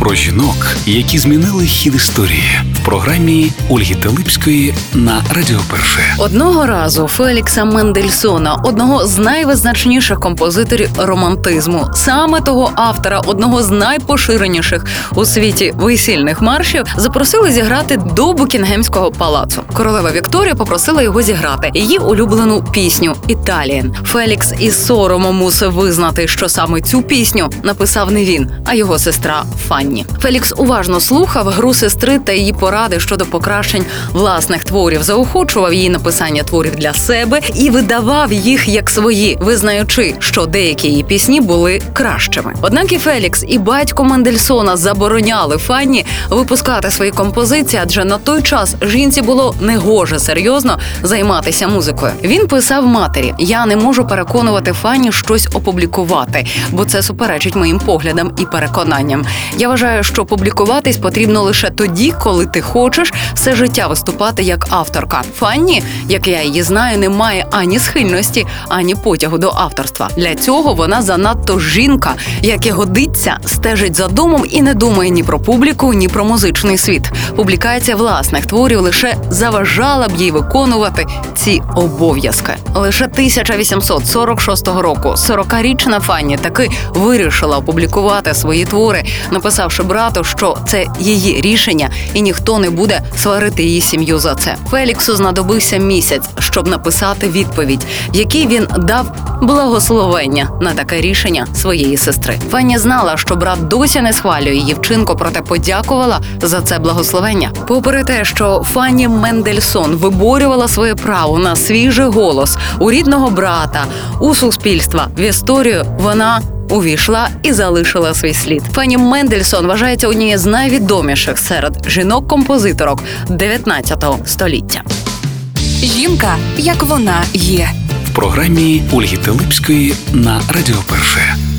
Про жінок, які змінили хід історії в програмі Ольги Телипської на Радіо Перше. Одного разу Фелікса Мендельсона, одного з найвизначніших композиторів романтизму, саме того автора, одного з найпоширеніших у світі весільних маршів, запросили зіграти до Букінгемського палацу. Королева Вікторія попросила його зіграти її улюблену пісню Італієн. Фелікс із соромом мусив визнати, що саме цю пісню написав не він, а його сестра Фанні. Фелікс уважно слухав гру сестри та її поради щодо покращень власних творів, заохочував її написання творів для себе і видавав їх як свої, визнаючи, що деякі її пісні були кращими. Однак і Фелікс, і батько Мендельсона забороняли Фанні випускати свої композиції, адже на той час жінці було негоже серйозно займатися музикою. Він писав матері: Я не можу переконувати Фанні щось опублікувати, бо це суперечить моїм поглядам і переконанням. Я вважаю, що публікуватись потрібно лише тоді, коли ти хочеш все життя виступати як авторка. Фанні, як я її знаю, не має ані схильності, ані потягу до авторства. Для цього вона занадто жінка, як і годиться, стежить за домом і не думає ні про публіку, ні про музичний світ. Публікація власних творів лише заважала б їй виконувати ці обов'язки. Лише 1846 року 40-річна Фанні таки вирішила опублікувати свої твори, написавши брату, що це її рішення, і ніхто не буде сварити її сім'ю за це. Феліксу знадобився місяць, щоб написати відповідь, в якій він дав благословення на таке рішення своєї сестри. Фанні знала, що брат досі не схвалює її вчинку, проте подякувала за це благословення. Попри те, що Фанні Мендельсон виборювала своє право на свіжий голос у рідного брата, у суспільства в історію, вона увійшла і залишила свій слід. Фанні Мендельсон вважається однією з найвідоміших серед жінок-композиторок 19 століття. Жінка, як вона є. В програмі Ольги Телипської на Радіо Перше.